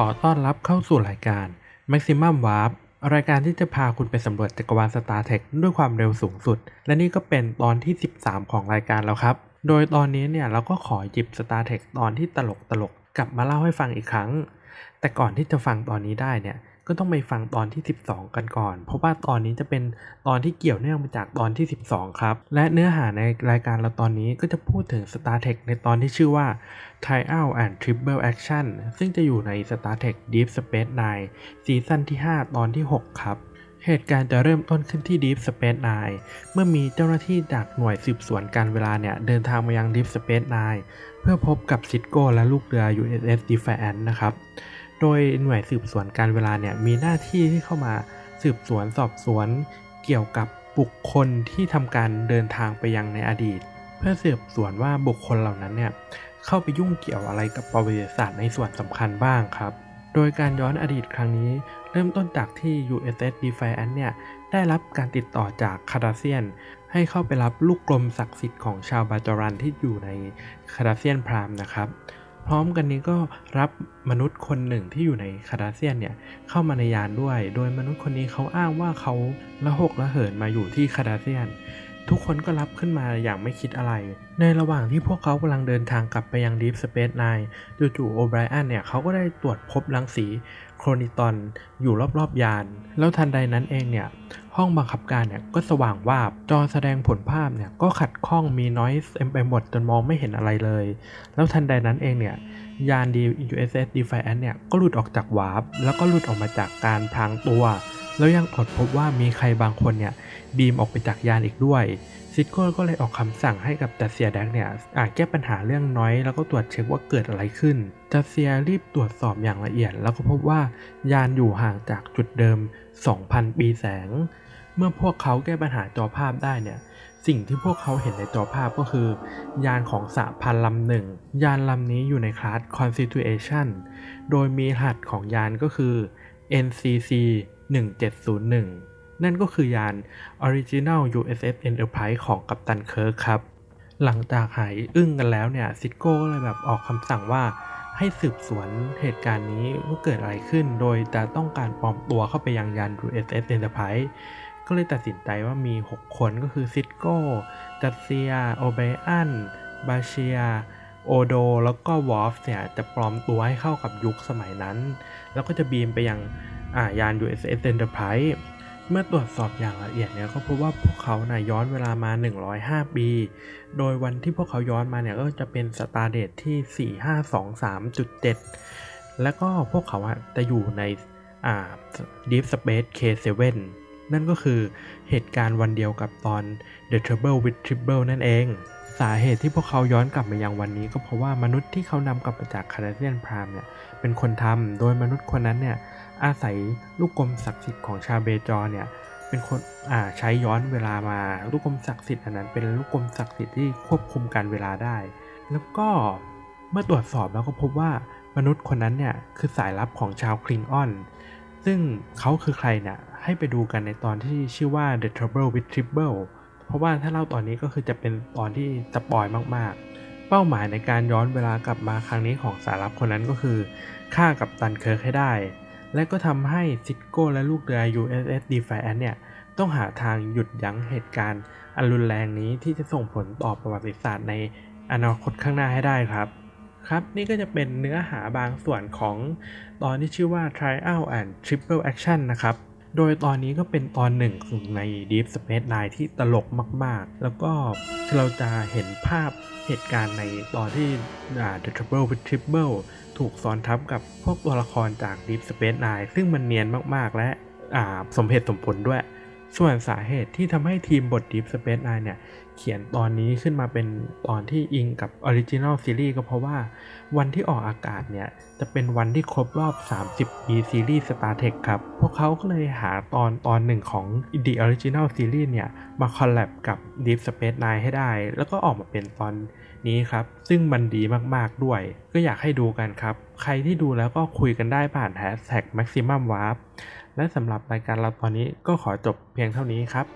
ขอต้อนรับเข้าสู่รายการ Maximum Warp รายการที่จะพาคุณไปสำรวจจักรวาล Star Trek ด้วยความเร็วสูงสุด และนี่ก็เป็นตอนที่ 13 ของรายการแล้วครับ โดยตอนนี้เนี่ยเราก็ขอหยิบ Star Trek ตอนที่ตลกตลกๆกลับมาเล่าให้ฟังอีกครั้ง แต่ก่อนที่จะฟังตอนนี้ได้เนี่ย ก็ต้องไปฟังตอนที่ 12 กันก่อน เพราะว่าตอนนี้จะเป็นตอนที่เกี่ยวเนื่องมาจากตอนที่ 12 ครับ และเนื้อหาในรายการเราตอนนี้ก็จะพูดถึง Star Trek ในตอนที่ชื่อว่า Trial and Triple Action ซึ่งจะอยู่ใน Star Trek Deep Space Nine ซีซั่นที่ 5 ตอนที่ 6 ครับเหตุการณ์จะเริ่มต้นขึ้นที่ Deep Space Nine เมื่อมีเจ้าหน้าที่จากหน่วยสืบสวนการเวลาเนี่ย เดินทางมายัง Deep Space Nine เพื่อพบกับซิดโก้และลูกเรือ USS Defiant นะครับ โดยหน่วยสืบสวนการเวลาเนี่ยมีหน้าที่ที่เข้ามาสืบสวนสอบสวนเกี่ยวกับบุคคลที่ทำการเดินทางไปยังในอดีต เพื่อสืบสวนว่าบุคคลเหล่านั้นเนี่ยเข้าไปยุ่งเกี่ยวอะไรกับประวัติศาสตร์ในส่วนสำคัญบ้างครับ โดยการย้อนอดีตครั้งนี้ เริ่มต้นจากที่ USS Defiant เนี่ยได้รับการติดต่อจากคาราเซียน ให้เข้าไปรับลูกกลมศักดิ์สิทธิ์ของชาวบาจารันที่อยู่ในคาราเซียนพรามนะครับ พร้อมกันนี้ก็รับมนุษย์คนหนึ่งที่อยู่ในคาราเซียนเนี่ยเข้ามาในยานด้วย โดยมนุษย์คนนี้เขาอ้างว่าเขาละหกละเหินมาอยู่ที่คาราเซียน ทุกคนก็รับขึ้นมาอย่างไม่คิดอะไร ในระหว่างที่พวกเขากำลังเดินทางกลับไปยัง Deep Space Nine จู่ๆโอไบรอันเนี่ยเขาก็ได้ตรวจพบรังสีโครนิตอนอยู่รอบๆยาน แล้วทันใดนั้นเองเนี่ย ห้องบังคับการเนี่ยก็สว่างวาบ จอแสดงผลภาพเนี่ยก็ขัดข้องมีน้อยเต็มไปหมดจนมองไม่เห็นอะไรเลย แล้วทันใดนั้นเองเนี่ยยานดี USS Defiant เนี่ยก็หลุดออกจากวาร์ปแล้วก็หลุดออกมาจากการพรางตัว แล้วยังตรวจพบว่ามีใครบางคนเนี่ยบีมออกไปจากยานอีกด้วยซิดโก้ก็เลยออกคำสั่งให้กับจัสเซียแดกเนี่ยอาจแก้ปัญหาเรื่องน้อย แล้วก็ตรวจเช็คว่าเกิดอะไรขึ้นจัสเซียรีบตรวจสอบอย่างละเอียด แล้วก็พบว่ายานอยู่ห่างจากจุดเดิม 2,000 ปีแสง เมื่อพวกเขาแก้ปัญหาจอภาพได้เนี่ยสิ่งที่พวกเขาเห็นในจอภาพก็คือ ยานของสหพันลำหนึ่ง ยานลำนี้อยู่ในคลาส Constitution โดยมีรหัสของยานก็คือ NCC 1701 นั่นก็คือยาน Original USS Enterprise ของกัปตันเคิร์กครับ หลังจากหายอึ้งกันแล้วเนี่ยซิสโก้ก็เลยแบบออกคำสั่งว่าให้สืบสวนเหตุการณ์นี้ว่าเกิดอะไรขึ้น โดยจะต้องการปลอมตัวเข้าไปยังยาน USS Enterprise ก็เลยตัดสินใจว่ามี 6 คนก็คือซิสโก้จัดเซีย โอไบรอัน บาเชีย โอโด แล้วก็วอฟเนี่ยจะปลอมตัวให้เข้ากับยุคสมัยนั้น แล้วก็จะบีมไปยังายาน USS Enterprise เมื่อตรวจสอบอย่างละเอียดเนี่ยก็พบว่าพวกเขานะ่ยย้อนเวลามา 105 ปี โดยวันที่พวกเขาย้อนมาเนี่ยก็จะเป็นสตาร์เดทที่ 4523.7 แล้วก็พวกเขาจะอยู่ในอ่า Deep Space K7 นั่นก็คือเหตุการณ์วันเดียวกับตอน The Trouble with Tribble นั่นเอง สาเหตุที่พวกเขาย้อนกลับมายังวันนี้ก็เพราะว่ามนุษย์ที่เขานำกลับมาจากคาราเซียนพรามเนี่ยเป็นคนทำโดยมนุษย์คนนั้นเนี่ยอาศัยลูกกลมศักดิ์สิทธิ์ของชาเบจอเนี่ยเป็นคนอ่าใช้ย้อนเวลามาลูกกลมศักดิ์สิทธิ์อันนั้นเป็นลูกกลมศักดิ์สิทธิ์ที่ควบคุมการเวลาได้ แล้วก็เมื่อตรวจสอบแล้วก็พบว่ามนุษย์คนนั้นเนี่ยคือสายลับของชาวคลิงออน ซึ่งเขาคือใครเนี่ย ให้ไปดูกันในตอนที่ชื่อว่า The Trouble with Tribble เพราะว่าถ้าเล่าตอนนี้ก็คือจะเป็นตอนที่ spoil มากๆ เป้าหมายในการย้อนเวลากลับมาครั้งนี้ของสายลับคนนั้นก็คือฆ่ากัปตันเคิร์กให้ได้ และก็ทำให้ซิสโก้และลูกเรือ USS Defiant เนี่ยต้องหาทางหยุดยั้งเหตุการณ์อันรุนแรงนี้ที่จะส่งผลต่อประวัติศาสตร์ในอนาคตข้างหน้าให้ได้ครับ ครับนี่ก็จะเป็นเนื้อหาบางส่วนของตอนที่ชื่อว่า Trial and Triple Action นะครับ โดยตอนนี้ก็เป็นตอนหนึ่งใน Deep Space Nine ที่ตลกมาก ๆ แล้วก็เราจะเห็นภาพเหตุการณ์ในตอนที่ The Trouble with Triple ถูกซ้อนทับกับพวกตัวละครจาก Deep Space Nine ซึ่งมันเนียนมาก ๆ และสมเหตุสมผลด้วย ส่วนสาเหตุที่ทำให้ทีมบท Deep Space Nine เนี่ย เขียนตอนนี้ขึ้นมาเป็นตอนที่อิงกับ Original Series ก็เพราะว่าวันที่ออกอากาศเนี่ย จะเป็นวันที่ครบรอบ 30 ปีซีรีส์ Star Trek ครับ พวกเขาก็เลยหาตอนตอนหนึ่งของ The Original Series เนี่ย มาคอลแลบกับ Deep Space Nine ให้ได้ แล้วก็ออกมาเป็นตอนนี้ครับ ซึ่งมันดีมากๆด้วย ก็อยากให้ดูกันครับ ใครที่ดูแล้วก็คุยกันได้ผ่าน Hashtag Maximum Warp และสำหรับรายการเราตอนนี้ก็ขอจบเพียงเท่านี้ครับ